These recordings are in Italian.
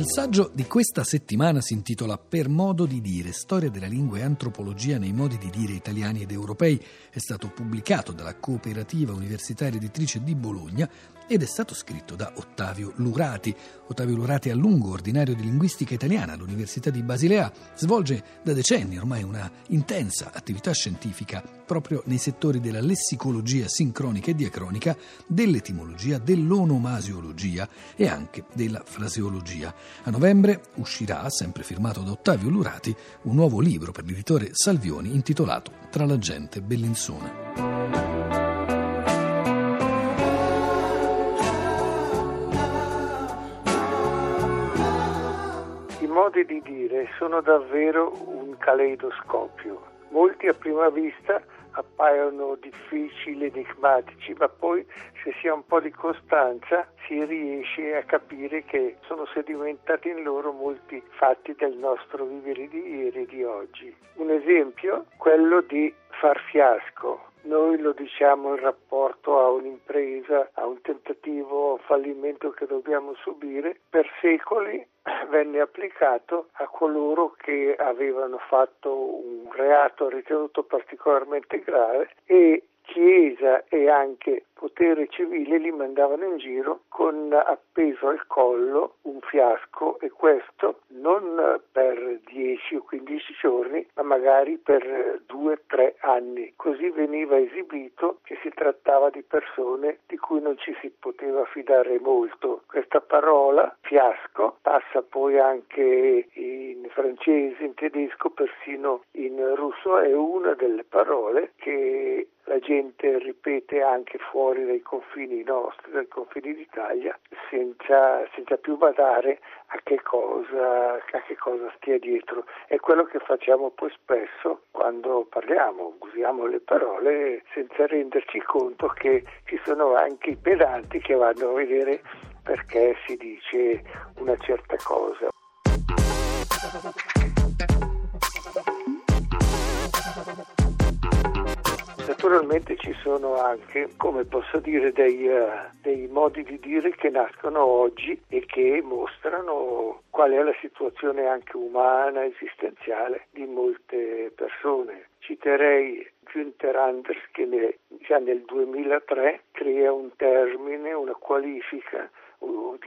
Il saggio di questa settimana si intitola Per modo di dire, storia della lingua e antropologia nei modi di dire italiani ed europei. È stato pubblicato dalla Cooperativa Universitaria Editrice di Bologna ed è stato scritto da Ottavio Lurati. Ottavio Lurati è a lungo ordinario di linguistica italiana all'Università di Basilea, svolge da decenni ormai una intensa attività scientifica proprio nei settori della lessicologia sincronica e diacronica, dell'etimologia, dell'onomasiologia e anche della fraseologia. A novembre uscirà, sempre firmato da Ottavio Lurati, un nuovo libro per l'editore Salvioni intitolato Tra la gente bellinzona. modi di dire sono davvero un caleidoscopio. Molti a prima vista appaiono difficili, enigmatici, ma poi se si ha un po' di costanza si riesce a capire che sono sedimentati in loro molti fatti del nostro vivere di ieri e di oggi. Un esempio, quello di far fiasco, noi lo diciamo in rapporto a un'impresa, a un tentativo fallimento che dobbiamo subire. Per secoli venne applicato a coloro che avevano fatto un reato ritenuto particolarmente grave e Chiesa e anche potere civile li mandavano in giro con appeso al collo un fiasco e questo non per 10 o 15 giorni ma magari per 2-3 anni. Così veniva esibito che si trattava di persone di cui non ci si poteva fidare molto. Questa parola fiasco passa poi anche in francese, in tedesco, persino in russo, è una delle parole che la gente ripete anche fuori dai confini nostri, dai confini d'Italia, senza, senza più badare a che, cosa, a che cosa stia dietro. È quello che facciamo poi spesso quando parliamo, usiamo le parole senza renderci conto che ci sono anche i pedanti che vanno a vedere perché si dice una certa cosa. Naturalmente ci sono anche, come posso dire, dei, uh, dei, modi di dire che nascono oggi e che mostrano qual è la situazione anche umana, esistenziale di molte persone. Citerei Günther Anders che ne, già nel 2003 crea un termine, una qualifica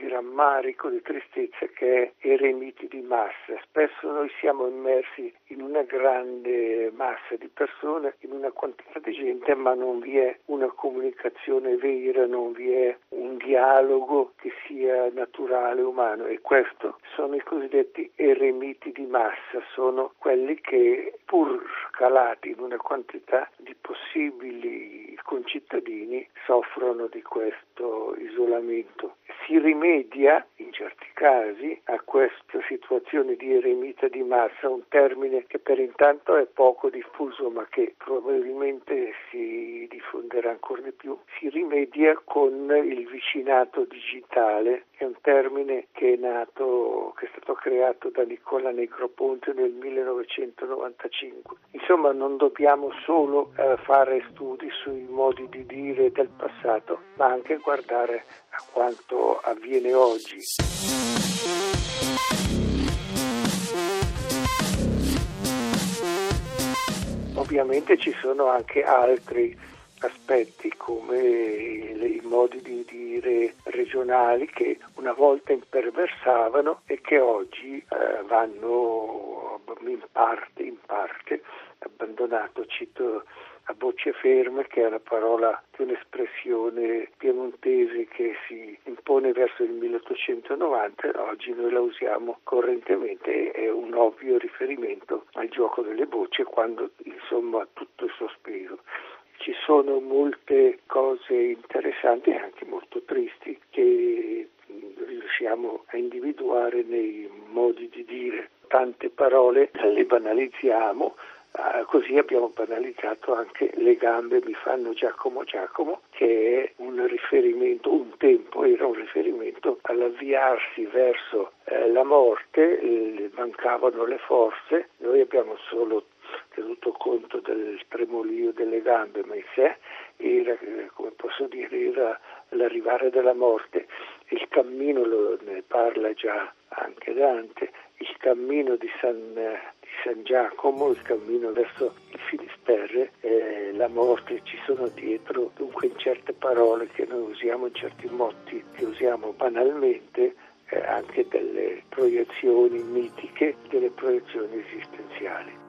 di rammarico, di tristezza che è eremiti di massa. Spesso noi siamo immersi in una grande massa di persone, in una quantità di gente, ma non vi è una comunicazione vera, non vi è un dialogo che sia naturale, umano. E questo sono i cosiddetti eremiti di massa, sono quelli che pur calati in una quantità di possibili concittadini soffrono di questo isolamento. Si rimedia in certi casi a questa situazione di eremita di massa, un termine che per intanto è poco diffuso ma che probabilmente si diffonderà ancora di più, si rimedia con il vicinato digitale, è un termine che è nato, che è stato creato da Nicola Negroponte nel 1995. Insomma non dobbiamo solo eh, fare studi sui modi di dire del passato, ma anche guardare a quanto avviene oggi. Ovviamente ci sono anche altri aspetti come i modi di dire regionali che una volta imperversavano e che oggi eh, vanno in parte, in parte abbandonato. Cito a voce ferme, che è la parola di un'espressione piemontese che si impone verso il 1890, oggi noi la usiamo correntemente, è un ovvio riferimento al gioco delle voci quando insomma tutto è sospeso. Ci sono molte cose interessanti e anche molto tristi che riusciamo a individuare nei modi di dire. Tante parole le banalizziamo, Uh, così abbiamo banalizzato anche le gambe mi fanno Giacomo Giacomo che è un riferimento, un tempo era un riferimento all'avviarsi verso eh, la morte, eh, mancavano le forze, noi abbiamo solo tenuto conto del tremolio delle gambe, ma in sé era, come posso dire, era l'arrivare della morte. Il cammino, lo, ne parla già anche Dante, il cammino di San, di San Giacomo, il cammino verso il Finisterre, eh, la morte ci sono dietro, dunque in certe parole che noi usiamo, in certi motti che usiamo banalmente, eh, anche delle proiezioni mitiche, delle proiezioni esistenziali.